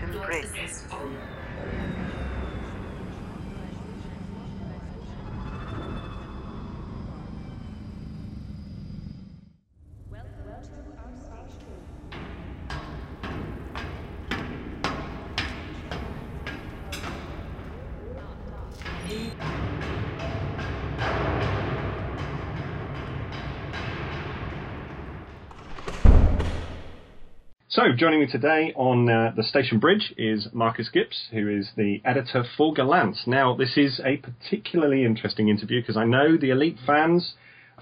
station Flight bridge. assist So, joining me today on uh, the station bridge is Marcus Gibbs, who is the editor for Gollancz. Now, this is a particularly interesting interview because I know the Elite fans,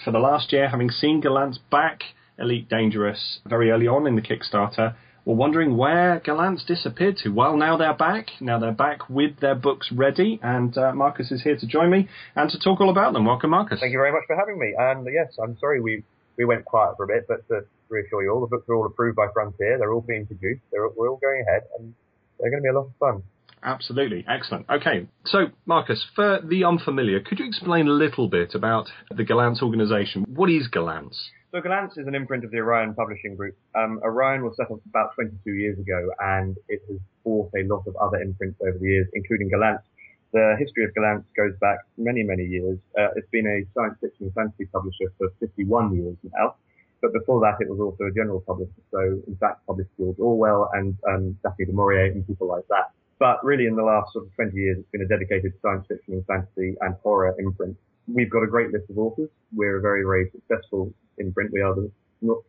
for the last year, having seen Gollancz back Elite Dangerous very early on in the Kickstarter, were wondering where Gollancz disappeared to. Well, now they're back. Now they're back with their books ready, and uh, Marcus is here to join me and to talk all about them. Welcome, Marcus. Thank you very much for having me. And yes, I'm sorry we, we went quiet for a bit, but to reassure you all, the books are all approved by Frontier. They're all being produced. They're, we're all going ahead, and they're going to be a lot of fun. Absolutely. Excellent. Okay. So, Marcus, for the unfamiliar, could you explain a little bit about the Gollancz organization? What is Gollancz? So Gollancz is an imprint of the Orion Publishing Group. Um, Orion was set up about 22 years ago, and it has bought a lot of other imprints over the years, including Gollancz. The history of Gollancz goes back many, many years. Uh, it's been a science fiction and fantasy publisher for 51 years now. But before that, it was also a general publisher. So, in fact, published George Orwell and um, Daphne du Maurier and people like that. But really, in the last sort of 20 years, it's been a dedicated science fiction and fantasy and horror imprint. We've got a great list of authors. We're a very, very successful imprint. We are the,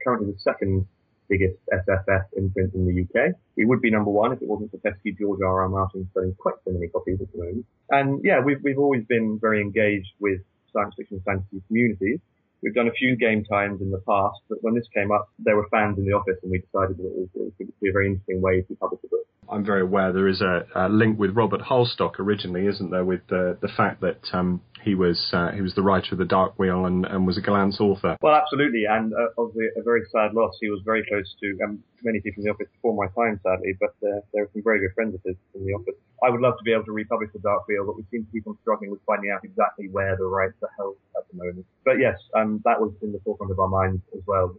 currently the second biggest SFF imprint in the UK. We would be number one if it wasn't for pesky George R. R. Martin selling quite so many copies at the moment. And yeah, we've, we've always been very engaged with science fiction and fantasy communities. We've done a few game times in the past, but when this came up, there were fans in the office and we decided that it, was, it would be a very interesting way to publish a book. I'm very aware there is a, a link with Robert Holdstock originally, isn't there, with the the fact that um, he was uh, he was the writer of the Dark Wheel and, and was a Gollancz author. Well, absolutely, and uh, obviously a very sad loss. He was very close to um, many people in the office before my time, sadly, but uh, there are some very good friends of his in the office. I would love to be able to republish the Dark Wheel, but we seem to keep on struggling with finding out exactly where the rights are held at the moment. But yes, um, that was in the forefront of our minds as well.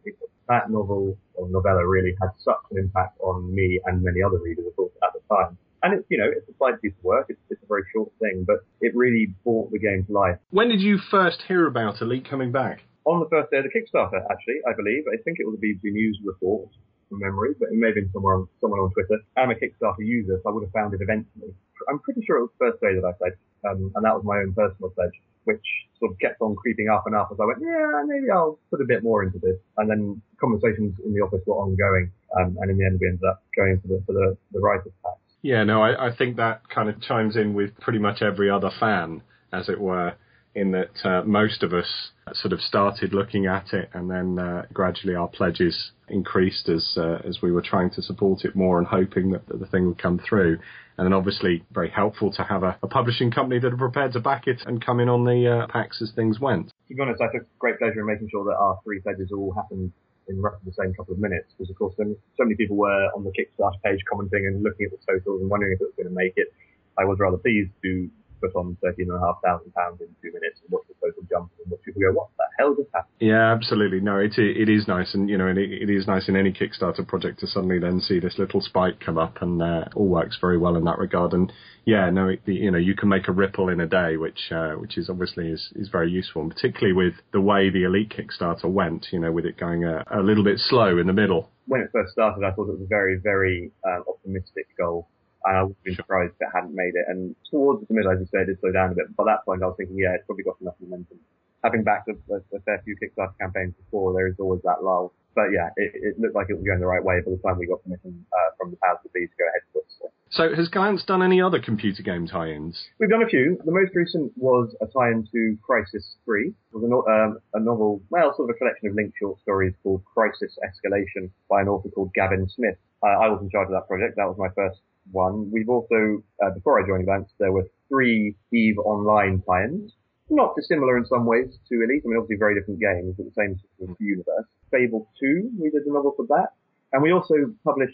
That novel or novella really had such an impact on me and many other readers, of course, at the time. And it's, you know, it's a slight piece of work. It's, it's a very short thing, but it really brought the game to life. When did you first hear about Elite coming back? On the first day of the Kickstarter, actually, I believe. I think it was a BBC News report from memory, but it may have been somewhere on, someone on Twitter. I'm a Kickstarter user, so I would have found it eventually. I'm pretty sure it was the first day that I pledged, um, and that was my own personal pledge, which sort of kept on creeping up and up as I went, yeah, maybe I'll put a bit more into this. And then conversations in the office were ongoing, um, and in the end we ended up going for the, for the, the writer's pack. Yeah, no, I, I think that kind of chimes in with pretty much every other fan, as it were, in that uh, most of us sort of started looking at it, and then uh, gradually our pledges increased as uh, as we were trying to support it more and hoping that, that the thing would come through. And then obviously very helpful to have a, a publishing company that are prepared to back it and come in on the uh, packs as things went. To be honest, I took great pleasure in making sure that our three pledges all happened in roughly the same couple of minutes, because of course so so many people were on the Kickstarter page commenting and looking at the totals and wondering if it was going to make it. I was rather pleased to put on thirteen and a half thousand pounds in two minutes and watch the total jump and watch people go, what the hell just happened? Yeah, absolutely. No, it it is nice, and you know, it, it is nice in any Kickstarter project to suddenly then see this little spike come up, and uh, all works very well in that regard. And yeah, no, it, you know, you can make a ripple in a day, which uh, which is obviously is is very useful, and particularly with the way the Elite Kickstarter went, you know, with it going a, a little bit slow in the middle. When it first started, I thought it was a very, very um, optimistic goal. And I would have been surprised if it hadn't made it. And towards the middle, as you said, it slowed down a bit. But by that point, I was thinking, yeah, it's probably got enough momentum. Having backed a, a, a fair few Kickstarter campaigns before, there is always that lull. But yeah, it, it looked like it was going the right way by the time we got permission uh, from the powers that be to go ahead with it. So. So has Gollancz done any other computer game tie-ins? We've done a few. The most recent was a tie-in to Crysis 3. It was a, no- um, a novel, well, sort of a collection of linked short stories called Crysis Escalation by an author called Gavin Smith. Uh, I was in charge of that project. That was my first one. We've also, uh, before I joined Gollancz, there were three EVE Online tie-ins. Not dissimilar in some ways to Elite. I mean, obviously very different games, but the same sort of universe. Fable 2, we did a novel for that. And we also publish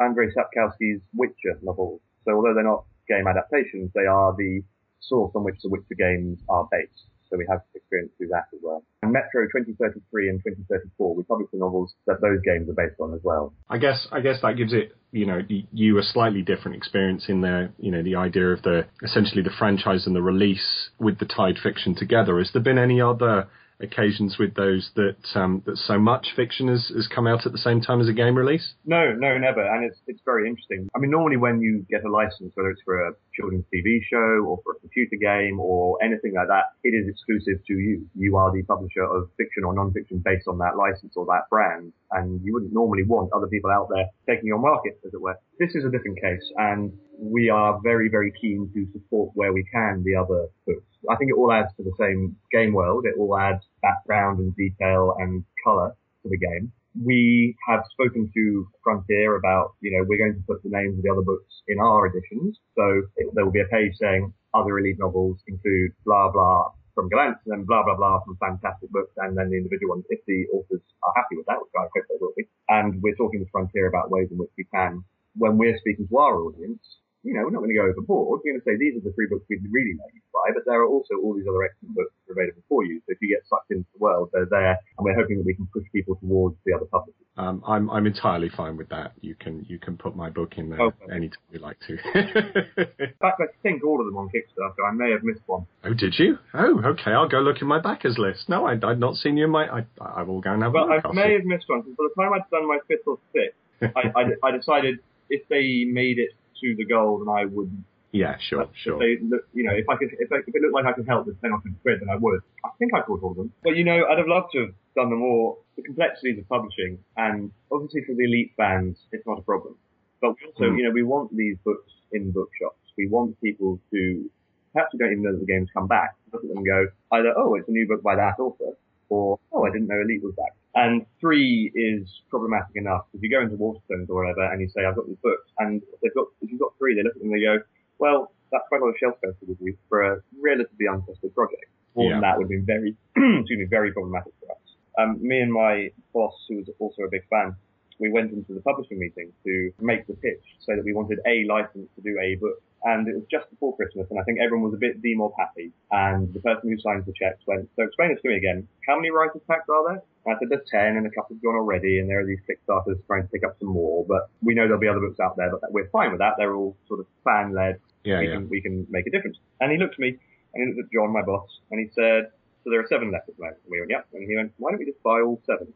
Andrei Sapkowski's Witcher novels. So although they're not game adaptations, they are the source on which the Witcher games are based. So we have experience through that as well. And Metro 2033 and 2034, we published the novels that those games are based on as well. I guess I guess that gives it you know you a slightly different experience in there. you know the idea of the essentially the franchise and the release with the tied fiction together. Has there been any other occasions with those that um, that so much fiction has, has come out at the same time as a game release? No, no, never. And it's it's very interesting. I mean, normally when you get a license, whether it's for a children's TV show or for a computer game or anything like that, it is exclusive to you. You are the publisher of fiction or non-fiction based on that license or that brand, and you wouldn't normally want other people out there taking your market, as it were. This is a different case, and we are very, very keen to support where we can the other books. I think it all adds to the same game world. It all adds background and detail and color to the game. We have spoken to Frontier about, you know, we're going to put the names of the other books in our editions. So it, there will be a page saying other elite novels include blah, blah from Gollancz and then blah, blah, blah from fantastic books and then the individual ones if the authors are happy with that, which I hope they will be. And we're talking with Frontier about ways in which we can, when we're speaking to our audience, you know, we're not going to go overboard. We're going to say these are the three books we'd really like you to buy, but there are also all these other excellent books that are available for you. So if you get sucked into the world, they're there, and we're hoping that we can push people towards the other publishers. Um, I'm I'm entirely fine with that. You can you can put my book in there Okay. anytime you like to. In fact, I think all of them on Kickstarter. I may have missed one. oh, did you? Oh, okay. I'll go look in my backers list. No, I, I'd not seen you in my. I I will go and have a Well, I look. I'll may see. have missed one because by the time I'd done my fifth or sixth, I, I, I decided if they made it to the goal, then I would. Yeah, sure, If sure. they look, you know, if I could, if, I, if it looked like I could help with ten or twenty quid, then I would. I think I caught all of them. But you know, I'd have loved to have done them all. The complexities of publishing, and obviously for the elite fans, it's not a problem. But we also, Hmm. you know, we want these books in bookshops. We want people to perhaps who don't even know that the game's come back, look at them and go either, oh, it's a new book by that author, or oh, I didn't know Elite was back. And three is problematic enough. If you go into Waterstones or whatever and you say, I've got these books, and they've got, if you've got three, they look at them and they go, well, that's quite a lot of shelf space to give you for a relatively untested project. More than that would have been very, excuse me, very problematic for us. Um, me and my boss, who was also a big fan, we went into the publishing meeting to make the pitch so that we wanted a license to do a book. And it was just before Christmas, and I think everyone was a bit happy. And the person who signs the checks went, so explain this to me again. How many writers packs are there? And I said, there's 10, and a couple have gone already, and there are these Kickstarters trying to pick up some more. But we know there'll be other books out there, but we're fine with that. They're all sort of fan-led. Yeah, we, yeah. Can, we can make a difference. And he looked at me, and he looked at John, my boss, and he said, so there are seven left at the moment. And we went, yep. And he went, why don't we just buy all seven?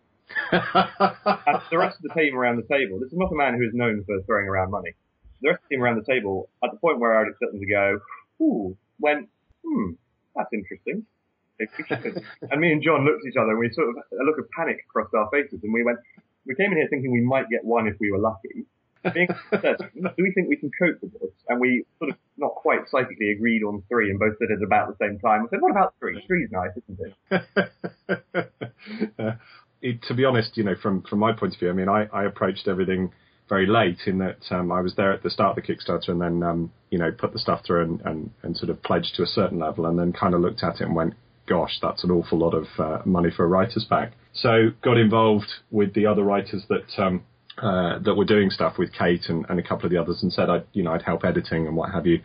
And the rest of the team around the table, this is not a man who is known for throwing around money. The rest of the team around the table, at the point where I would expect them to go, ooh, went, hmm, that's interesting. and me and John looked at each other and we sort of, a look of panic crossed our faces and we went, we came in here thinking we might get one if we were lucky. Being do we think we can cope with this? And we sort of not quite psychically agreed on three and both said it about the same time. We said, what about three? Three's nice, isn't it? Uh, it, to be honest, you know, from from my point of view, I mean, I, I approached everything very late in that um, I was there at the start of the Kickstarter and then um, you know put the stuff through and, and, and sort of pledged to a certain level and then kind of looked at it and went, gosh, that's an awful lot of uh, money for a writer's pack. So got involved with the other writers that um, uh, that were doing stuff with Kate and, and a couple of the others and said I'd you know I'd help editing and what have you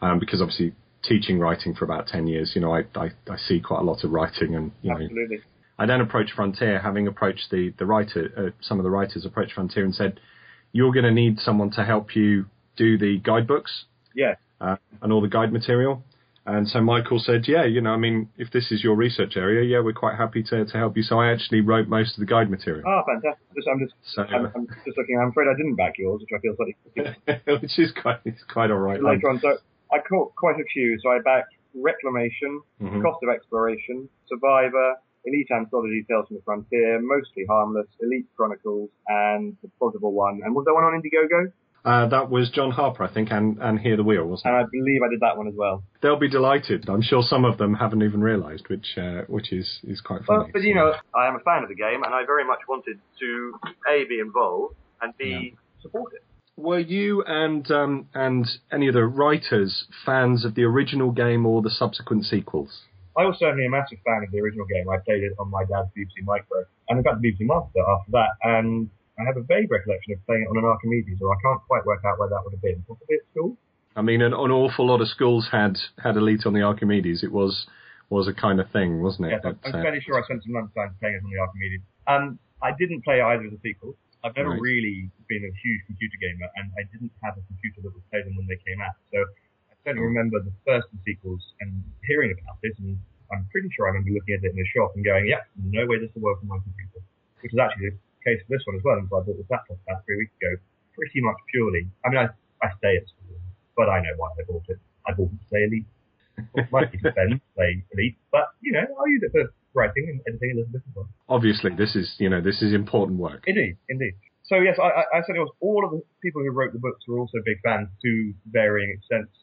um, because obviously teaching writing for about 10 years you know I, I, I see quite a lot of writing and you know Absolutely. I then approached Frontier, having approached the the writer, uh, some of the writers approached Frontier and said, "You're going to need someone to help you do the guidebooks Yeah. uh, and all the guide material." And so Michael said, "Yeah, you know, I mean, if this is your research area, yeah, we're quite happy to to help you." So I actually wrote most of the guide material, Ah, fantastic. Just, I'm just, so I'm, I'm just looking. I'm afraid I didn't back yours, which I feel slightly which is quite it's quite all right. later on. So I caught quite a few. So I backed Reclamation, Mhm. Cost of Exploration, Survivor, Elite Anthology Tales from the Frontier, Mostly Harmless, Elite Chronicles, and the Plausible One. And was there one on Indiegogo? Uh, that was John Harper, I think, and and Here the Wheel, wasn't it? And I believe I did that one as well. They'll be delighted. I'm sure some of them haven't even realised, which uh, which is is quite Well, funny. but you know, I am a fan of the game, and I very much wanted to a be involved and b support it. Were you and um, and any of the writers fans of the original game or the subsequent sequels? I was certainly a massive fan of the original game. I played it on my dad's BBC Micro, and in fact the BBC Master after that. And I have a vague recollection of playing it on an Archimedes, or I can't quite work out where that would have been. Possibly at school. I mean, an, an awful lot of schools had had Elite on the Archimedes. It was was a kind of thing, wasn't it? Yes, I'm, But, I'm uh, fairly sure I spent some time playing it on the Archimedes. Um, I didn't play either of the sequels. I've never Right. really been a huge computer gamer, and I didn't have a computer that would play them when they came out. So I certainly remember the first two sequels and hearing about this, and I'm pretty sure I remember looking at it in the shop and going, "Yeah, no way this will work on my computer." Which is actually the case for this one as well. And so I bought this laptop about three weeks ago, pretty much purely. I mean, I, I stay at school, but I know why I bought it. I bought it to play Elite. It might be spend play Elite, but you know, I'll use it for writing and editing a little bit as well. obviously, this is you know this is important work. Indeed, indeed. So yes, I, I, I certainly was. All of the people who wrote the books were also big fans to varying extents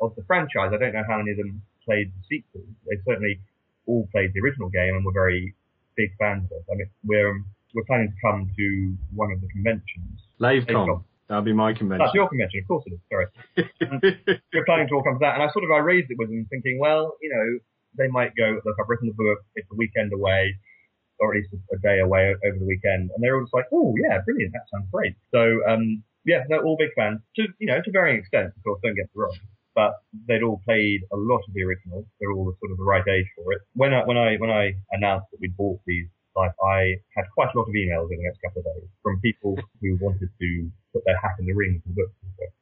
of the franchise. I don't know how many of them played the sequel. They certainly all played the original game and were very big fans of it. I mean, we're we're planning to come to one of the conventions. LaveCon, that'll be my convention. That's your convention, of course it is. Sorry. we're planning to all come to that. And I sort of I raised it with them, thinking, well, you know, they might go, look, I've written the book. It's a weekend away, or at least a, a day away over the weekend. And they're all just like, oh yeah, brilliant, that sounds great. So um, yeah, they're all big fans to you know to varying extents. Of course, don't get me wrong. But they'd all played a lot of the originals. They're all sort of the right age for it. When I when I when I announced that we'd bought these like I had quite a lot of emails in the next couple of days from people who wanted to put their hat in the ring for book.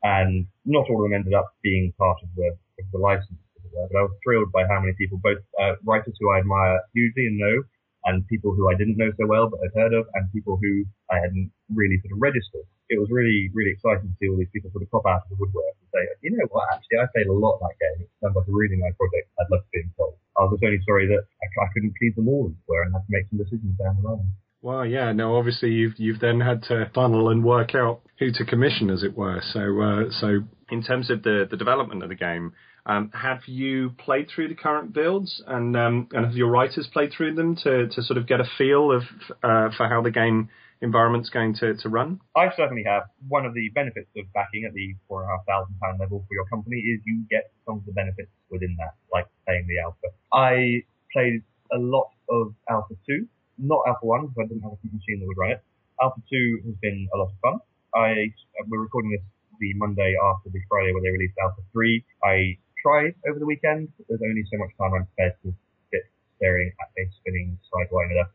And not all of them ended up being part of the, of the license, but I was thrilled by how many people, both uh, writers who I admire hugely and know, and people who I didn't know so well but I'd heard of, and people who I hadn't really sort of registered. It was really, really exciting to see all these people sort of pop out of the woodwork and say, you know what, actually, I played a lot that game. It sounds like a really nice project. I'd love to be involved. I was just only sorry that I, I couldn't please them all, were, and had to make some decisions down the line. Well, yeah, no, obviously you've you've then had to funnel and work out who to commission, as it were. So, uh, so in terms of the the development of the game, um, have you played through the current builds, and um, and have your writers played through them to to sort of get a feel of uh, for how the game environment's going to to run? I certainly have. One of the benefits of backing at the four and a half thousand pound level for your company is you get some of the benefits within that, like playing the alpha. I played a lot of Alpha 2, not Alpha 1 because I didn't have a machine that would run it. Alpha 2 has been a lot of fun. I we're recording this the Monday after the Friday where they released Alpha 3. I tried over the weekend, but there's only so much time I'm prepared to sit staring at a spinning sidewinder.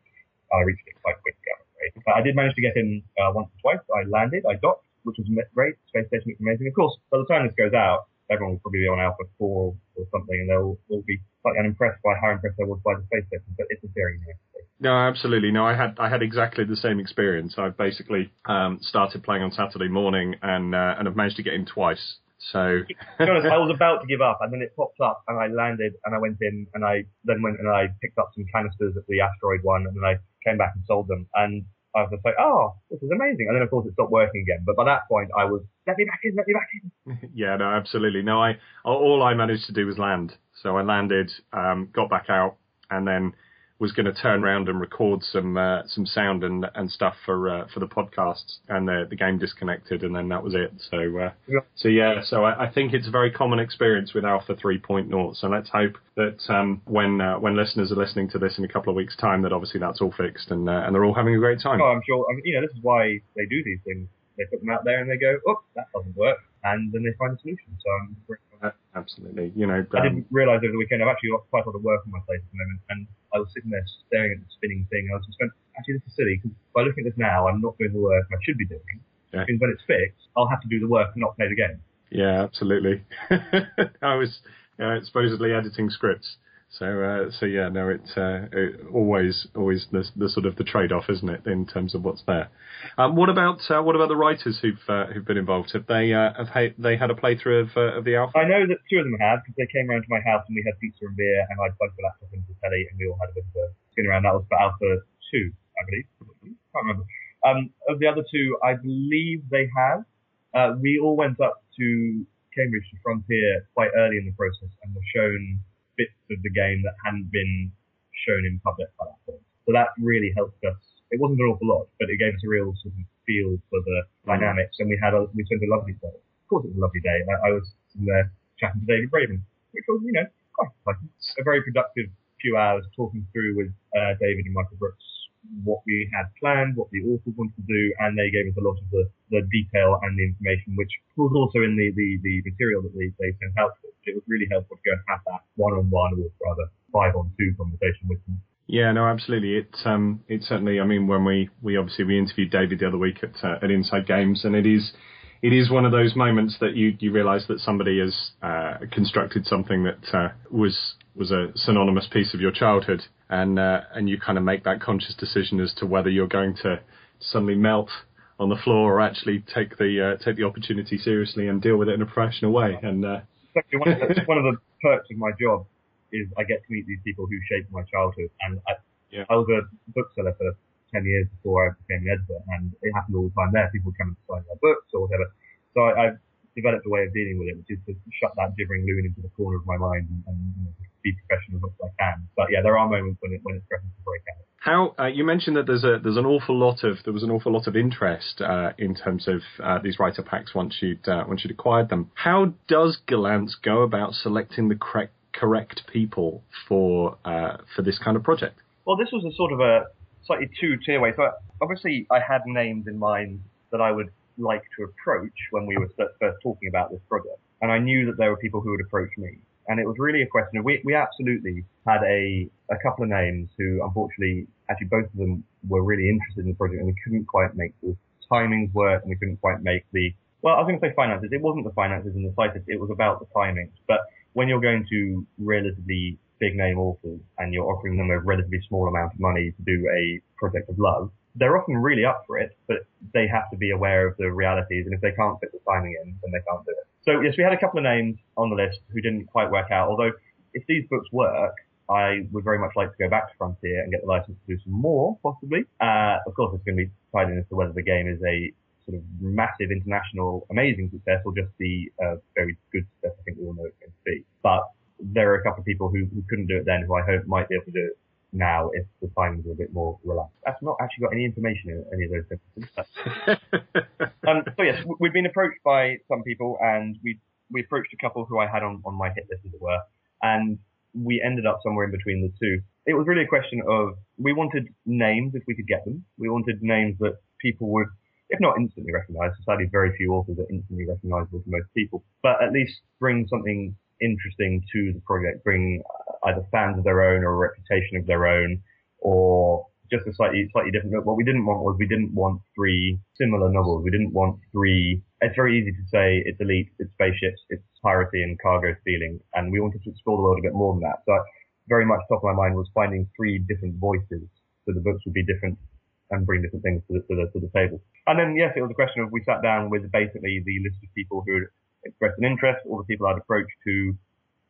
I reached it quite quickly, I did manage to get in uh, once or twice. I landed, I docked, which was great. Space station looks amazing. Of course, by the time this goes out, everyone will probably be on Alpha 4 or something, and they'll, they'll be slightly unimpressed by how impressed I was by the space station. But it's a very nice. No, absolutely. No, I had I had exactly the same experience. I basically um, started playing on Saturday morning and uh, and have managed to get in twice. So honest, I was about to give up, and then it popped up, and I landed, and I went in, and I then went and I picked up some canisters at the asteroid one, and then I came back and sold them, and I was just like, oh, this is amazing. And then of course it stopped working again, but by that point I was, let me back in, let me back in. yeah, no, absolutely. No, I all I managed to do was land. So I landed, um, got back out, and then was going to turn around and record some uh, some sound and and stuff for uh, for the podcasts, and the the game disconnected, and then that was it. So uh, Yeah. so yeah, so I, I think it's a very common experience with Alpha 3.0. So let's hope that um, when uh, when listeners are listening to this in a couple of weeks' time, that obviously that's all fixed and uh, and they're all having a great time. Oh, I'm sure, I mean, you know, this is why they do these things. They put them out there and they go, oh, that doesn't work. And then they find a solution. So I'm absolutely, you know. I um, didn't realise over the weekend I've actually got quite a lot of work on my plate at the moment, and I was sitting there staring at the spinning thing. And I was just going, actually, this is silly because by looking at this now, I'm not doing the work I should be doing. Yeah. Because when it's fixed, I'll have to do the work and not play the game. Yeah, absolutely. I was uh, supposedly editing scripts, so uh, so yeah, no, it, uh, it always always the, the sort of the trade off, isn't it, in terms of what's there. Um, what about uh, what about the writers who've uh, who've been involved? Have they uh, have ha- they had a playthrough of uh, of the alpha? I know that two of them had because they came round to my house and we had pizza and beer, and I plugged the laptop into the telly and we all had a bit of a spin around. That was for Alpha 2, I believe. Can't remember. Um, of the other two, I believe they have. We all went up to Cambridge to Frontier quite early in the process and were shown bits of the game that hadn't been shown in public by that point. So that really helped us. It wasn't an awful lot, but it gave us a real sort of feel for the dynamics, and we had a we spent a lovely day. Of course, it was a lovely day. I, I was there chatting to David Braben, which was you know quite. A very productive few hours talking through with uh, David and Michael Brookes what we had planned, what the authors wanted to do, and they gave us a lot of the, the detail and the information, which was also in the, the, the material that they, they sent out to us. It was really helpful to go and have that one-on-one or rather five-on-two conversation with them. Yeah, no, absolutely. It um, it certainly. I mean, when we we obviously we interviewed David the other week at uh, at Inside Games, and it is it is one of those moments that you you realise that somebody has uh, constructed something that uh, was was a synonymous piece of your childhood, and uh, and you kind of make that conscious decision as to whether you're going to suddenly melt on the floor or actually take the uh, take the opportunity seriously and deal with it in a professional way. And uh, one, of the, one of the perks of my job is I get to meet these people who shaped my childhood. And I, Yeah. I was a bookseller for 10 years before I became an editor, and it happened all the time there. People would come and sign my books or whatever. So I, I've developed a way of dealing with it, which is to shut that gibbering loon into the corner of my mind and, and you know, be professional as much as I can. But yeah, there are moments when it when it's threatening to break out. How uh, you mentioned that there's a there's an awful lot of there was an awful lot of interest uh, in terms of uh, these writer packs once you'd uh, once you'd acquired them. How does Gollancz go about selecting the correct correct people for uh, for this kind of project? Well, this was a sort of a slightly two-tier way. So obviously, I had names in mind that I would like to approach when we were first first talking about this project, and I knew that there were people who would approach me. And it was really a question of we, we absolutely had a, a couple of names who unfortunately actually both of them were really interested in the project and we couldn't quite make the timings work and we couldn't quite make the well, I was going to say finances. It wasn't the finances in the slightest. It was about the timings. But when you're going to relatively big name authors and you're offering them a relatively small amount of money to do a project of love, they're often really up for it, but they have to be aware of the realities. And if they can't fit the timing in, then they can't do it. So yes, we had a couple of names on the list who didn't quite work out. Although if these books work, I would very much like to go back to Frontier and get the license to do some more, possibly. Uh, of course, it's going to be tied in as to whether the game is a sort of massive international, amazing success or just the uh, very good success I think we all know it's going to be. But there are a couple of people who, who couldn't do it then who I hope might be able to do it now if the timings are a bit more relaxed. That's not actually got any information in any of those sentences. um, so yes, we've been approached by some people and we we approached a couple who I had on, on my hit list as it were, and we ended up somewhere in between the two. It was really a question of we wanted names if we could get them. We wanted names that people would, if not instantly recognise, sadly very few authors are instantly recognisable to most people, but at least bring something interesting to the project, bring either fans of their own or a reputation of their own, or just a slightly slightly different. What we didn't want was we didn't want three similar novels. We didn't want three. It's very easy to say it's elite, it's spaceships, it's piracy and cargo stealing, and we wanted to explore the world a bit more than that. So very much top of my mind was finding three different voices, so the books would be different and bring different things to the, to the, to the table. And then yes, it was a question of we sat down with basically the list of people who had expressed an interest, all the people I'd approached who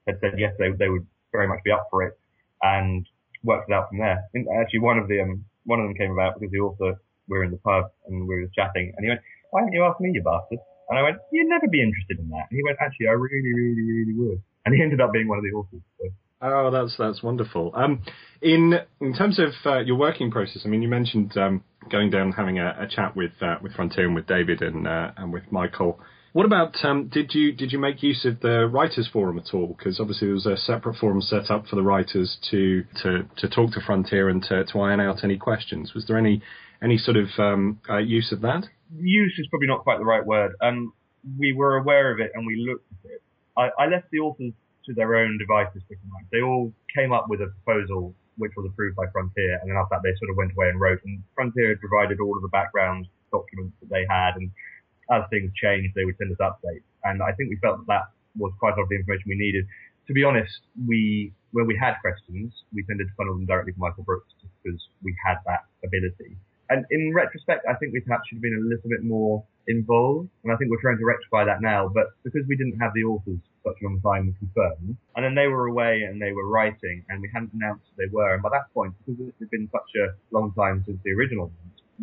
had said yes, they they would very much be up for it, and worked it out from there. And actually, one of the um, one of them came about because the author we were in the pub and we were chatting, and he went, "Why haven't you asked me, you bastard?" And I went, "You'd never be interested in that." And he went, "Actually, I really, really, really would." And he ended up being one of the authors. So. Oh, that's that's wonderful. Um, in in terms of uh, your working process, I mean, you mentioned um, going down having a, a chat with uh, with Frontier and with David and uh, and with Michael. What about um, did you did you make use of the writers forum at all? Because obviously there was a separate forum set up for the writers to to, to talk to Frontier and to, to iron out any questions. Was there any any sort of um, uh, use of that? Use is probably not quite the right word. Um, we were aware of it and we looked at it. I, I left the authors to their own devices. They all came up with a proposal which was approved by Frontier, and then after that they sort of went away and wrote. And Frontier had provided all of the background documents that they had, and as things changed, they would send us updates. And I think we felt that that was quite a lot of the information we needed. To be honest, we when we had questions, we tended to funnel them directly to Michael Brookes because we had that ability. And in retrospect, I think we perhaps should have been a little bit more involved, and I think we're trying to rectify that now. But because we didn't have the authors such a long time confirmed, and then they were away and they were writing, and we hadn't announced they were, and by that point, because it had been such a long time since the original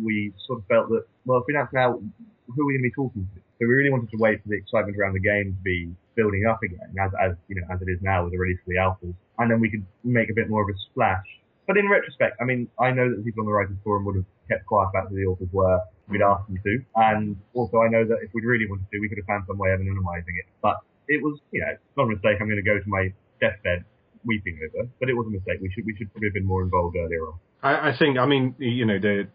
we sort of felt that well, if we announce now, who are we going to be talking to? So we really wanted to wait for the excitement around the game to be building up again, as as you know, as it is now with the release of the alphas, and then we could make a bit more of a splash. But in retrospect, I mean, I know that the people on the writers forum would have kept quiet about who the authors were. We'd asked them to, and also I know that if we'd really wanted to, we could have found some way of anonymizing it. But it was, you know, it's not a mistake. I'm going to go to my deathbed weeping over, but it was a mistake. We should we should probably have been more involved earlier on. I, I think, I mean, you know, the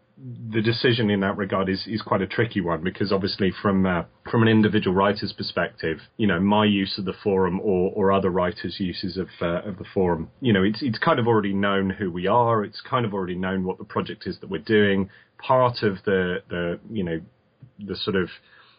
the decision in that regard is, is quite a tricky one because obviously from uh, from an individual writer's perspective, you know, my use of the forum or, or other writers' uses of uh, of the forum, you know, it's it's kind of already known who we are. It's kind of already known what the project is that we're doing. Part of the the you know the sort of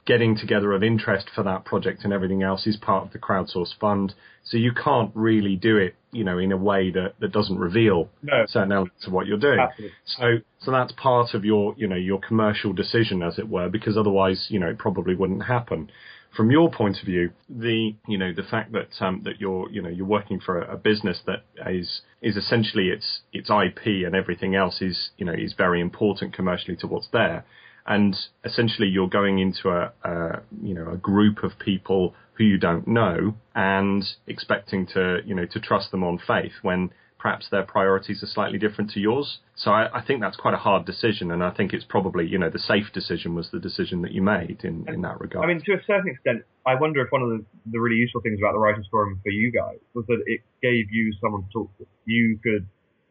getting together of interest for that project and everything else is part of the crowdsource fund. So you can't really do it, you know, in a way that, that doesn't reveal No. certain elements of what you're doing. Absolutely. So so that's part of your, you know, your commercial decision as it were, because otherwise, you know, it probably wouldn't happen. From your point of view, the you know the fact that um, that you're you know you're working for a, a business that is is essentially its its IP and everything else is you know is very important commercially to what's there and essentially you're going into a, a you know a group of people who you don't know and expecting to you know to trust them on faith when perhaps their priorities are slightly different to yours. So I, I think that's quite a hard decision, and I think it's probably you know the safe decision was the decision that you made in, in that regard. I mean, to a certain extent, I wonder if one of the, the really useful things about the Writers Forum for you guys was that it gave you someone to talk to. You could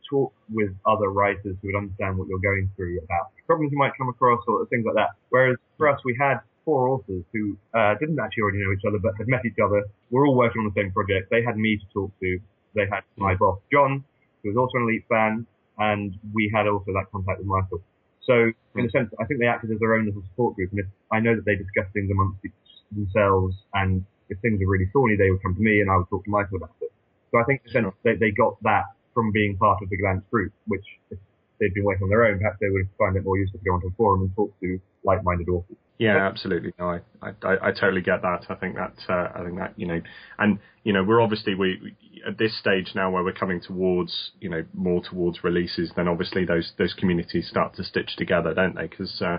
talk with other writers who would understand what you're going through about problems you might come across or things like that. Whereas for us, we had four authors who uh, didn't actually already know each other, but had met each other. We're all working on the same project. They had me to talk to. They had my boss, John, who was also an elite fan, and we had also that contact with Michael. So in a sense, I think they acted as their own little support group. And if I know that they discuss things amongst themselves, and if things are really thorny, they would come to me and I would talk to Michael about it. So I think in a sense they, they got that from being part of the Gollancz group, which if they'd been working on their own, perhaps they would find it more useful to go onto a forum and talk to like-minded authors. Yeah, absolutely. No, I, I, I totally get that. I think that, uh, I think that, you know, and, you know, we're obviously, we, we, at this stage now where we're coming towards, you know, more towards releases, then obviously those, those communities start to stitch together, don't they? Because, uh,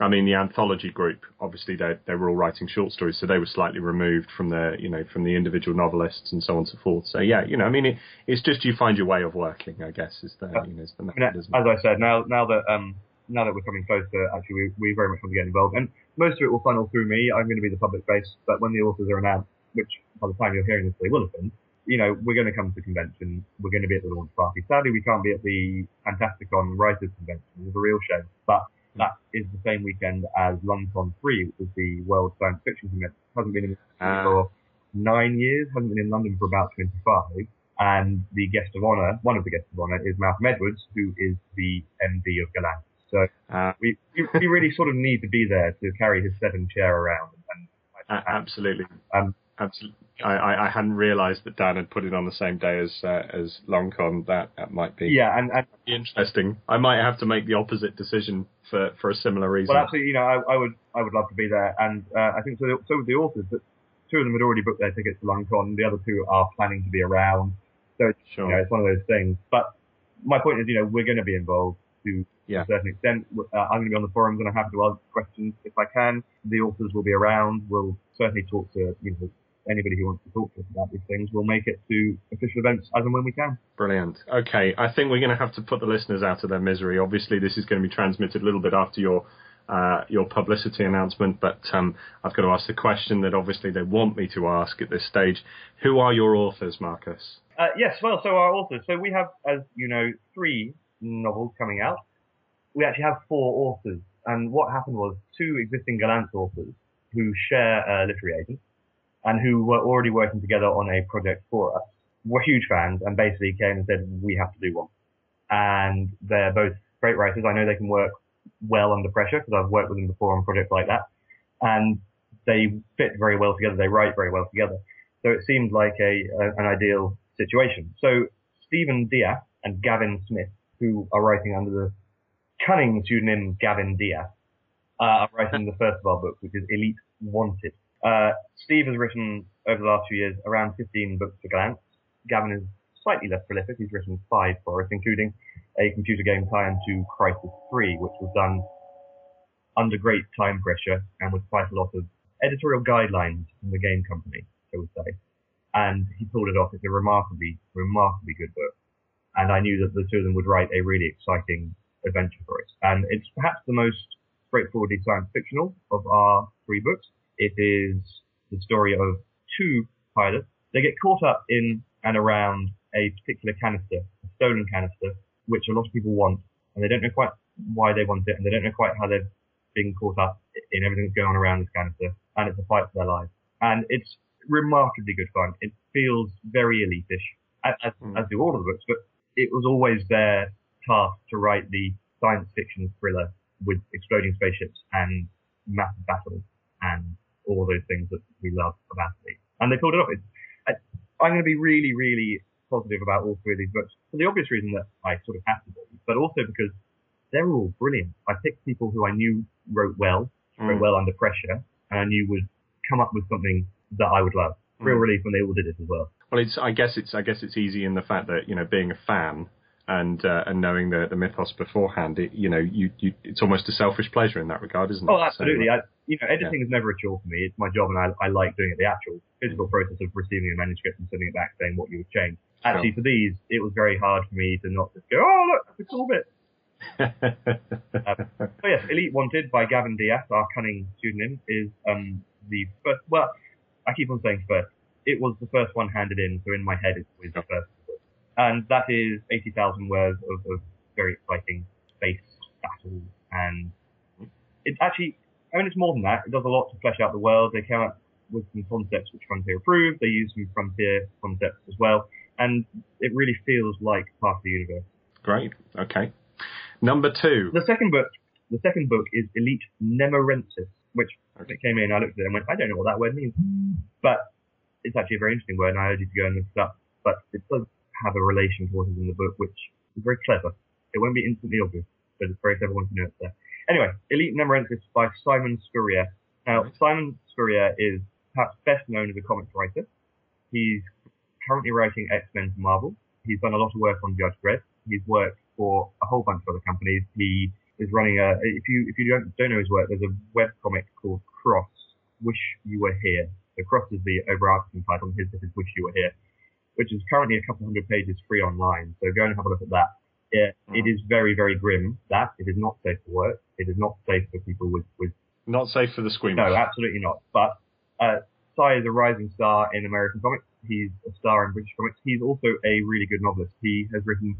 I mean, the anthology group, obviously they, they were all writing short stories, so they were slightly removed from the, you know, from the individual novelists and so on and so forth. So yeah, you know, I mean, it, it's just you find your way of working, I guess, is the, you know, is the I mean, as I said, now now that um now that we're coming closer, actually we, we very much want to get involved, and most of it will funnel through me. I'm going to be the public face, but when the authors are announced, which by the time you're hearing this, they will have been. You know, we're going to come to the convention. We're going to be at the launch party. Sadly, we can't be at the Fantasticon Writers Convention. It's a real shame, but that is the same weekend as LonCon 3, which is the World Science Fiction Convention. Hasn't been in Ah. for nine years, hasn't been in London for about 25. And the guest of honor, one of the guests of honor, is Malcolm Edwards, who is the MD of Gollancz. So Uh, we, we, really sort of need to be there to carry his seven chair around. And, a- absolutely. um, Absolutely. I, I, hadn't realised that Dan had put it on the same day as uh, as Loncon. That, that might be yeah, and, and interesting. I might have to make the opposite decision for, for a similar reason. well, absolutely, you know, I, I would I would love to be there, and uh, I think so. So would the authors, but two of them had already booked their tickets to LonCon. The other two are planning to be around. So it's, Sure. you know, it's one of those things. But my point is, you know, we're going to be involved to Yeah. a certain extent. Uh, I'm going to be on the forums and I'm happy to answer questions if I can. The authors will be around. We'll certainly talk to you know anybody who wants to talk to us about these things. We'll make it to official events as and when we can. Brilliant. Okay, I think we're going to have to put the listeners out of their misery. Obviously, this is going to be transmitted a little bit after your uh, your publicity announcement, but um, I've got to ask the question that obviously they want me to ask at this stage. Who are your authors, Marcus? Uh, yes, well, so our authors. So we have, as you know, three novels coming out. We actually have four authors. And what happened was two existing Gollancz authors who share a literary agent and who were already working together on a project for us were huge fans and basically came and said, we have to do one. And they're both great writers. I know they can work well under pressure because I've worked with them before on projects like that. And they fit very well together. They write very well together. So it seemed like a, a an ideal situation. So Stephen Deas and Gavin Smith, who are writing under the cunning pseudonym Gavin Deas, uh, are writing the first of our books, which is Elite Wanted. Uh, Steve has written over the last few years around 15 books for Gollancz. Gavin is slightly less prolific. He's written five for us, including a computer game tie-in to Crysis 3, which was done under great time pressure and with quite a lot of editorial guidelines from the game company, so we say. And he pulled it off. It's a remarkably, remarkably good book. And I knew that the two of them would write a really exciting adventure for us. And it's perhaps the most straightforwardly science fictional of our three books. It is the story of two pilots. They get caught up in and around a particular canister, a stolen canister which a lot of people want, and they don't know quite why they want it, and they don't know quite how they've been caught up in everything that's going on around this canister, and it's a fight for their lives. And it's remarkably good fun. It feels very elitish, as, as, Mm. as do all of the books, but it was always their task to write the science fiction thriller with exploding spaceships and massive battles and all those things that we love about Elite. And they pulled it off. It's, I, I'm going to be really, really positive about all three of these books for the obvious reason that I sort of have to be, but also because they're all brilliant. I picked people who I knew wrote well, wrote Mm. well under pressure, and I knew would come up with something that I would love. Real Mm. relief when they all did it as well. Well, it's I guess it's I guess it's easy in the fact that you know being a fan and uh, and knowing the the mythos beforehand, it, you know you, you it's almost a selfish pleasure in that regard, isn't it? Oh, absolutely. So, uh, I, you know, editing is never a chore for me. It's my job, and I, I like doing it. The actual physical process of receiving a manuscript and sending it back, saying what you would change. Actually, for these, it was very hard for me to not just go, "Oh, look, that's a cool bit." So yes, Elite Wanted by Gavin Deas, our cunning pseudonym, is um, the first. Well, I keep on saying first. It was the first one handed in, so in my head it's always the first. And that is 80,000 words of, of very exciting space battles, and it actually, I mean, it's more than that. It does a lot to flesh out the world. They came up with some concepts which Frontier approved. They use some Frontier concepts as well, and it really feels like part of the universe. Great. Okay. Number two. The second book, the second book is Elite Nemorensis, which when it came in, I looked at it and went, I don't know what that word means, but it's actually a very interesting word, and I urge you to go and look it up. But it does have a relation to what is in the book, which is very clever. It won't be instantly obvious, but it's very clever once you know it's there. Anyway, Elite Nemorensis by Simon Spurrier. Now, Simon Spurrier is perhaps best known as a comics writer. He's currently writing X-Men for Marvel. He's done a lot of work on Judge Dredd. He's worked for a whole bunch of other companies. He is running a, if you, if you don't, don't know his work, there's a web comic called Cross, Wish You Were Here. So Cross is the overarching title, and his is Wish You Were Here, which is currently a couple hundred pages free online. So go and have a look at that. It, it is very, very grim. That it is not safe for work. It is not safe for people with, with Not safe for the squeamish. no, absolutely not. But uh, Sai is a rising star in American comics. He's a star in British comics. He's also a really good novelist. He has written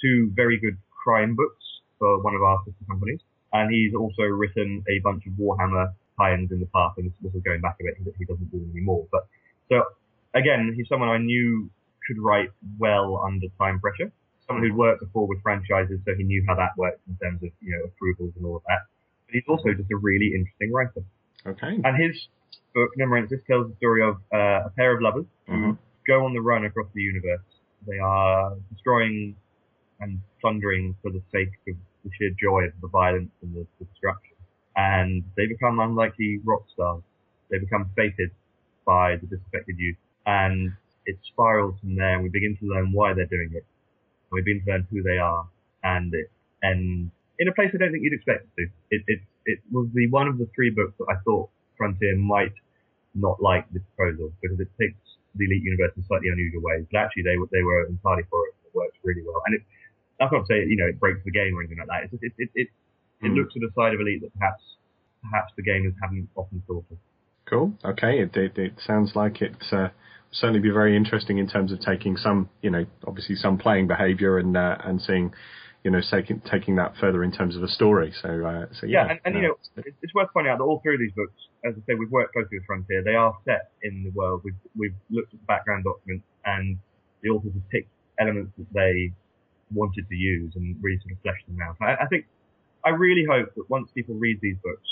two very good crime books for one of our sister companies, and he's also written a bunch of Warhammer tie-ins in the past. And this, this is going back a bit. He doesn't do them anymore. But so again, he's someone I knew could write well under time pressure. Someone who'd worked before with franchises, so he knew how that worked in terms of you know approvals and all of that. But he's also just a really interesting writer. Okay. And his book, Nemorensis, tells the story of uh, a pair of lovers who Mhm. go on the run across the universe. They are destroying and plundering for the sake of the sheer joy of the violence and the, the destruction. And they become unlikely rock stars. They become fated by the disaffected youth. And it spirals from there, and we begin to learn why they're doing it. And we begin to learn who they are. And it ends in a place I don't think you'd expect it to. It, it, it was the one of the three books that I thought Frontier might not like this proposal because it takes the Elite Universe in slightly unusual ways. But actually, they were they were entirely for it. It works really well, and it, that's not to say you know it breaks the game or anything like that. It's just, it it it, it Mm. looks at a side of Elite that perhaps perhaps the gamers haven't often thought of. Cool. Okay. It, it, it sounds like it's uh, certainly be very interesting in terms of taking some, you know, obviously some playing behaviour and uh, and seeing, you know, taking taking that further in terms of a story. So uh, so yeah. Yeah, and, and you know, it's, it's worth pointing out that all three of these books, as I say, we've worked closely with Frontier. They are set in the world. We've we've looked at the background documents, and the authors have picked elements that they wanted to use and really sort of fleshed them out. I, I think, I really hope that once people read these books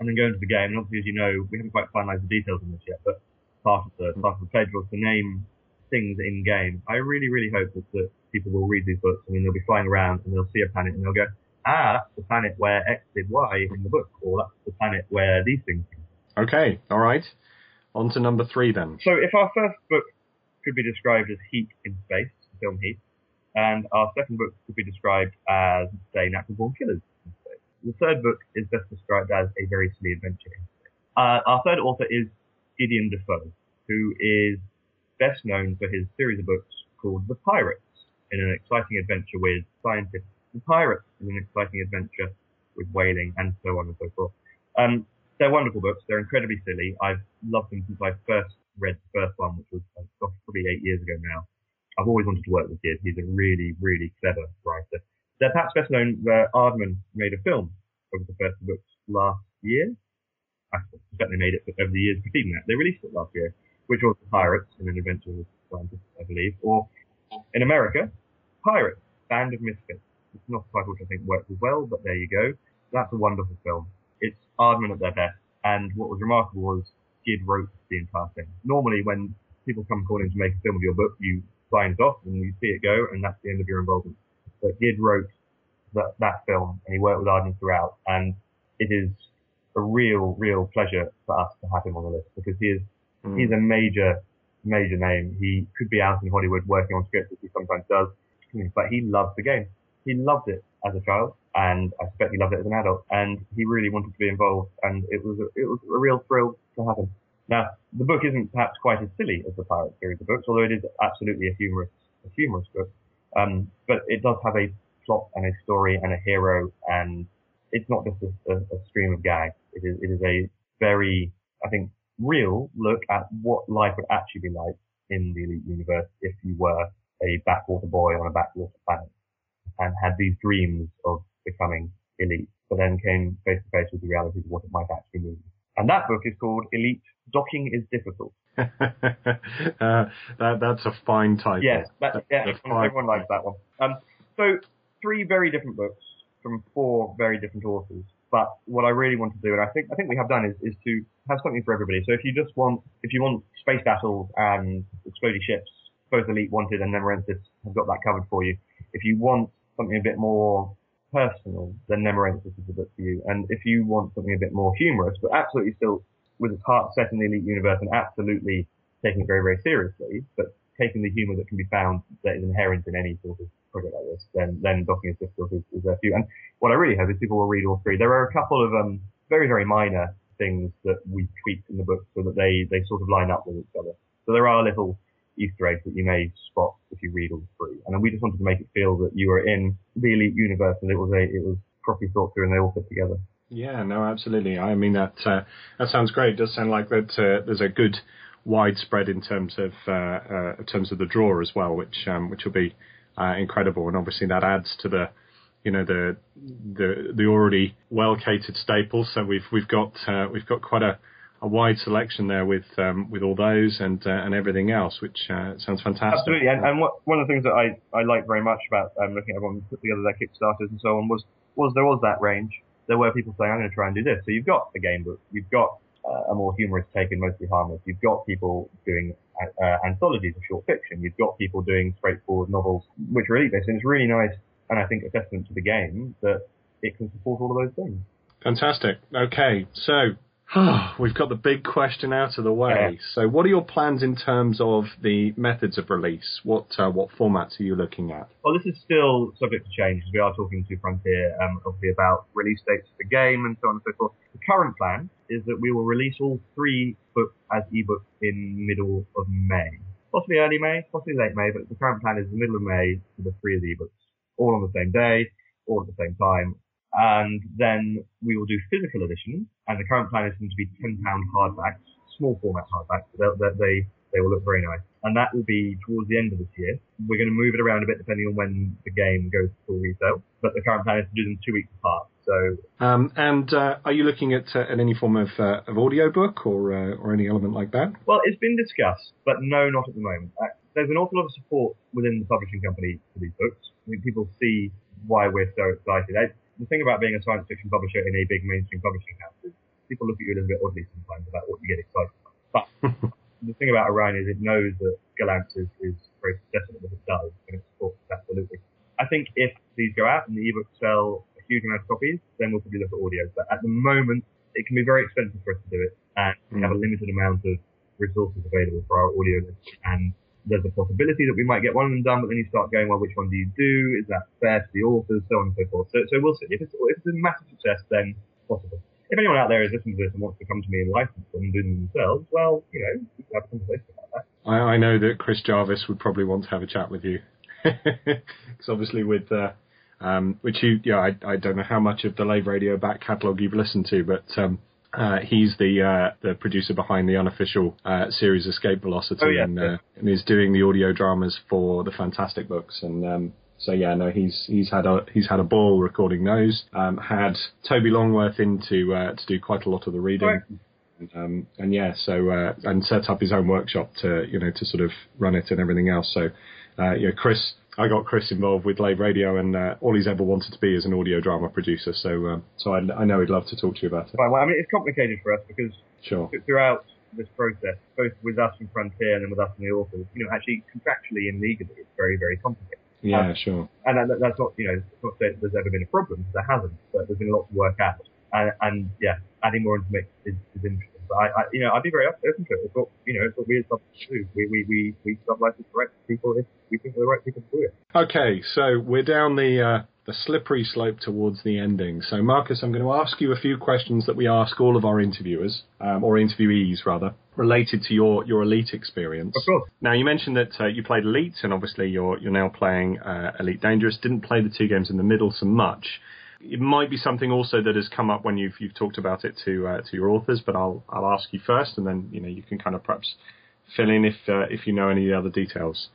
and then go into the game, and obviously, as you know, we haven't quite finalised the details on this yet, but part of the part of the was to name things in game. I really, really hope that, that people will read these books and then they'll be flying around and they'll see a planet and they'll go, ah, that's the planet where X did Y in the book, or that's the planet where these things. Okay. All right. On to number three then. So if our first book could be described as Heat in Space, the film Heat, and our second book could be described as, say, Natural Born Killers in Space, the third book is best described as A Very Silly Adventure in Space. Uh, our third author is Gideon Defoe, who is best known for his series of books called The Pirates, in an exciting adventure with scientists, and pirates in an exciting adventure with whaling, and so on and so forth. Um, they're wonderful books. They're incredibly silly. I've loved them since I first read the first one, which was uh, probably eight years ago now. I've always wanted to work with Gid. He's a really, really clever writer. They're perhaps best known where Aardman made a film of the first books last year. I they made it over the years preceding that. They released it last year, which was Pirates and an Adventure with Scientists, I believe. Or in America, Pirates, Band of Misfits. It's not a title which I think works as well, but there you go. That's a wonderful film. It's Aardman at their best. And what was remarkable was Gid wrote the entire thing. Normally, when people come calling to make a film of your book, you sign it off and you see it go, and that's the end of your involvement. But Gid wrote that, that film, and he worked with Aardman throughout, and it is a real, real pleasure for us to have him on the list because he is Mm. he's a major, major name. He could be out in Hollywood working on scripts, as he sometimes does, but he loves the game. He loved it as a child, and I suspect he loved it as an adult, and he really wanted to be involved, and it was a, it was a real thrill to have him. Now, the book isn't perhaps quite as silly as the Pirate series of books, although it is absolutely a humorous, a humorous book. Um, but it does have a plot and a story and a hero, and it's not just a, a, a stream of gags. It is, it is a very, I think, real look at what life would actually be like in the Elite universe if you were a backwater boy on a backwater planet and had these dreams of becoming elite, but then came face to face with the realities of what it might actually mean. And that book is called Elite Docking is Difficult. uh, that, that's a fine title. Yes, that, yeah, everyone likes that one. Um, so three very different books from four very different authors. But what I really want to do, and I think I think we have done, is, is to have something for everybody. So if you just want, if you want space battles and exploding ships, both Elite Wanted and Nemorensis have got that covered for you. If you want something a bit more personal, then Nemorensis is the book for you. And if you want something a bit more humorous, but absolutely still with its heart set in the Elite universe and absolutely taking it very, very seriously, but taking the humour that can be found that is inherent in any sort of project like this, then then Docking is difficult is, is there for. And what I really hope is people will read all three. There are a couple of um, very, very minor things that we tweaked in the book so that they, they sort of line up with each other. So there are little Easter eggs that you may spot if you read all three. And we just wanted to make it feel that you were in the Elite universe and it was a it was properly thought through and they all fit together. Yeah, no, absolutely. I mean that uh, that sounds great. It does sound like that uh, there's a good widespread in terms of uh, uh, in terms of the draw as well, which um, which will be uh, incredible, and obviously that adds to the you know the the the already well catered staples. So we've we've got uh, we've got quite a, a wide selection there with um, with all those and uh, and everything else, which uh, sounds fantastic. Absolutely, and, and what, one of the things that I, I like very much about um, looking at everyone put together their Kickstarters and so on was was there was that range. There were people saying, "I'm going to try and do this." So you've got a game book, you've got uh, a more humorous take and mostly harmless. You've got people doing uh, anthologies of short fiction. You've got people doing straightforward novels, which are based, and it's really nice. And I think a testament to the game that it can support all of those things. Fantastic. Okay, so we've got the big question out of the way. Yeah. So, what are your plans in terms of the methods of release? What uh, what formats are you looking at? Well, this is still subject to change because we are talking to Frontier, um, obviously about release dates for the game and so on and so forth. The current plan is that we will release all three books as ebooks in middle of May. Possibly early May, possibly late May, but the current plan is the middle of May for the three of the ebooks. All on the same day, all at the same time. And then we will do physical editions, and the current plan is them to be £10 hardbacks, small format hardbacks, they, they, they will look very nice. And that will be towards the end of this year. We're going to move it around a bit depending on when the game goes to full retail, but the current plan is to do them two weeks apart. So Um, and uh, are you looking at, uh, at any form of uh, of audiobook or uh, or any element like that? Well, it's been discussed, but no, not at the moment. Uh, There's an awful lot of support within the publishing company for these books. I think people see why we're so excited. I, the thing about being a science fiction publisher in a big mainstream publishing house is people look at you a little bit oddly sometimes about what you get excited about. But the thing about Orion is it knows that Gollancz is, is very successful at what it does, and it supports absolutely. I think if these go out and the ebooks sell a huge amount of copies, then we'll probably look at audio. But at the moment, it can be very expensive for us to do it, and we have a mm. limited amount of resources available for our audio list. And there's a possibility that we might get one of them done, but then you start going, well, which one do you do? Is that fair to the authors? So on and so forth. So, so we'll see. If it's, if it's a massive success, then possible. If anyone out there is listening to this and wants to come to me and license them and do them themselves, well, you know, we can have a conversation about that. I, I know that Chris Jarvis would probably want to have a chat with you, because obviously with uh, um, which you, yeah, I, I don't know how much of the Lave Radio back catalogue you've listened to, but um, Uh, he's the uh, the producer behind the unofficial uh, series Escape Velocity, Oh, yeah, and, uh, and is doing the audio dramas for the Fantastic books. And um, so yeah, no, he's he's had a he's had a ball recording those. Um, had Toby Longworth in to uh, to do quite a lot of the reading. Right. Um, and yeah, so uh, and set up his own workshop to you know to sort of run it and everything else. So uh, you know, Chris, I got Chris involved with Lave Radio, and uh, all he's ever wanted to be is an audio drama producer. So um, so I, I know he'd love to talk to you about it. Fine. Well, I mean, it's complicated for us because Sure. throughout this process, both with us and Frontier and then with us and the authors, you know, actually contractually and legally, it's very, very complicated. Yeah, sure. And that, that's not, you know, it's not that there's ever been a problem. there hasn't, but there's been a lot to work out. And, and yeah, adding more mix is, is interesting. I, I, you know, I'd be very open to it. It's what, you know, it's what we as subs do. We, we, we, we sub-license the right people if we think we're the right people to do it. Okay, so we're down the uh, the slippery slope towards the ending. So Marcus, I'm going to ask you a few questions that we ask all of our interviewers, um, or interviewees rather, related to your, your elite experience. Of course. Now you mentioned that uh, you played Elite, and obviously you're you're now playing uh, Elite Dangerous. Didn't play the two games in the middle so much. It might be something also that has come up when you've you've talked about it to uh, to your authors, but I'll I'll ask you first, and then you know you can kind of perhaps fill in if uh, if you know any other details.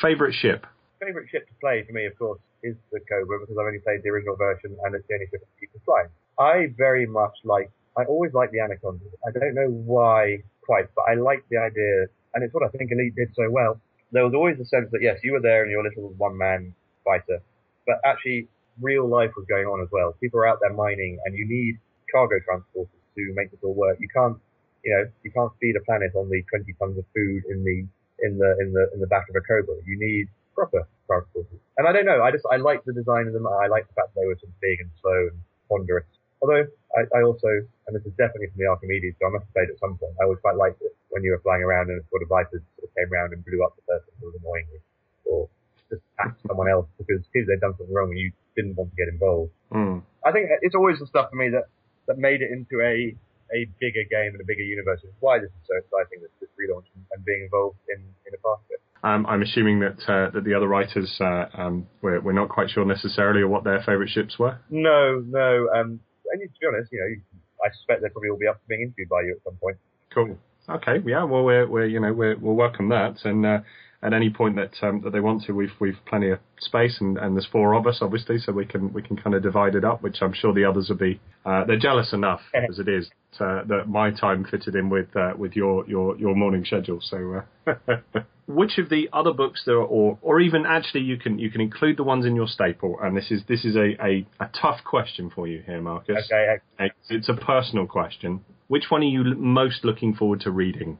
Favorite ship? Favorite ship to play for me, of course, is the Cobra because I've only played the original version and it's the only ship you can fly. I very much like, I always like the Anaconda. I don't know why quite, but I like the idea, and it's what I think Elite did so well. There was always the sense that yes, you were there in your little one-man fighter, but actually real life was going on as well. People are out there mining, and you need cargo transporters to make this all work. You can't, you know, you can't feed a planet on the 20 tons of food in the in the in the in the back of a Cobra. You need proper transporters. And I don't know, I just I like the design of them. I like the fact that they were sort of big and slow and ponderous. Although I, I also, and this is definitely from the Archimedes, so I must have played at some point. I always quite liked it when you were flying around and a sort of Vipers sort of came around and blew up the person who was annoying you, or just attack someone else because because they'd done something wrong and you didn't want to get involved. Mm. I think it's always the stuff for me that, that made it into a, a bigger game and a bigger universe. Why this is so exciting, this, this relaunch and, and being involved in, in a part of it. Um, I'm assuming that uh, that the other writers uh, um, we're, we're not quite sure necessarily what their favourite ships were. No, no, um, and to be honest, you know, I suspect they'll probably all be up for being interviewed by you at some point. Cool. Okay. Yeah. Well, we're we're you know we're, we'll welcome that, and uh, at any point that um, that they want to, we've we've plenty of space, and, and there's four of us obviously, so we can we can kind of divide it up, which I'm sure the others will be. Uh, they're jealous enough as it is uh, that my time fitted in with uh, with your your your morning schedule. So. Uh, Which of the other books there are, or or even actually you can you can include the ones in your staple, and this is this is a, a, a tough question for you here, Marcus. Okay, It's, it's a personal question. Which one are you most looking forward to reading?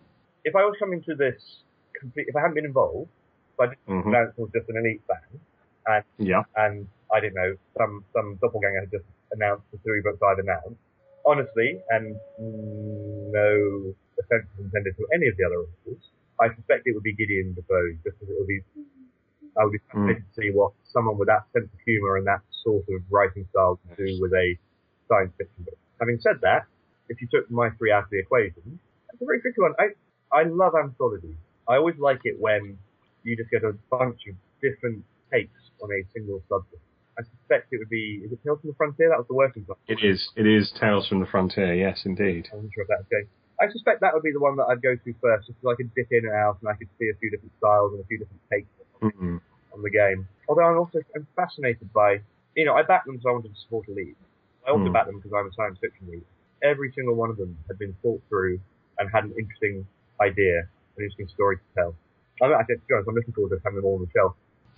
if I was coming to this, complete, if I hadn't been involved, if I just Mhm. announced was just an elite band, and Yeah. and I didn't know some some doppelganger had just announced the three books I'd announced. Honestly, and mm, no offense intended to any of the other authors, I suspect it would be Gideon Defoe, just because it would be. I would be fascinated to see what someone with that sense of humour and that sort of writing style can do with a science fiction book. Having said that, if you took my three out of the equation, it's a very tricky one. I I love anthologies. I always like it when you just get a bunch of different takes on a single subject. I suspect it would be, is it Tales from the Frontier? That was the working title. It is. It is Tales from the Frontier. Yes, indeed. I wasn't sure if that's okay. I suspect that would be the one that I'd go to first, just because I could dip in and out and I could see a few different styles and a few different takes mm on the game. Although I'm also I'm fascinated by, you know, I backed them because I wanted to support Elite. I also Hmm. backed them because I'm a science fiction lead. Every single one of them had been thought through and had an interesting idea, interesting story to tell. I, I to be honest, I'm looking forward to having them all on the shelf.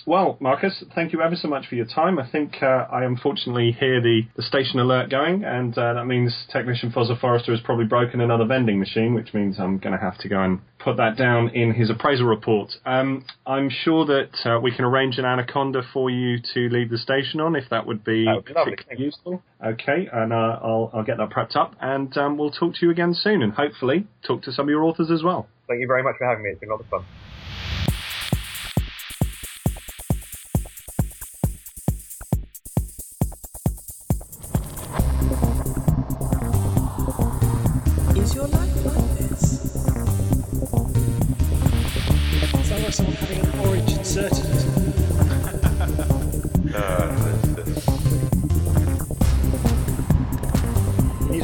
Well, Marcus, thank you ever so much for your time. I think uh, I unfortunately hear the, the station alert going, and uh, that means Technician Fozzer Forrester has probably broken another vending machine, which means I'm going to have to go and put that down in his appraisal report. Um, I'm sure that uh, we can arrange an anaconda for you to leave the station on, if that would be That would be lovely, particularly useful. Okay, and uh, I'll, I'll get that prepped up, and um, we'll talk to you again soon, and hopefully talk to some of your authors as well. Thank you very much for having me. It's been a lot of fun.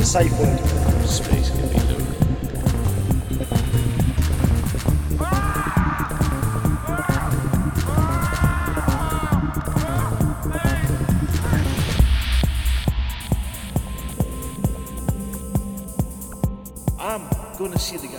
Safe word. space can be lonely. I'm gonna see the galaxy.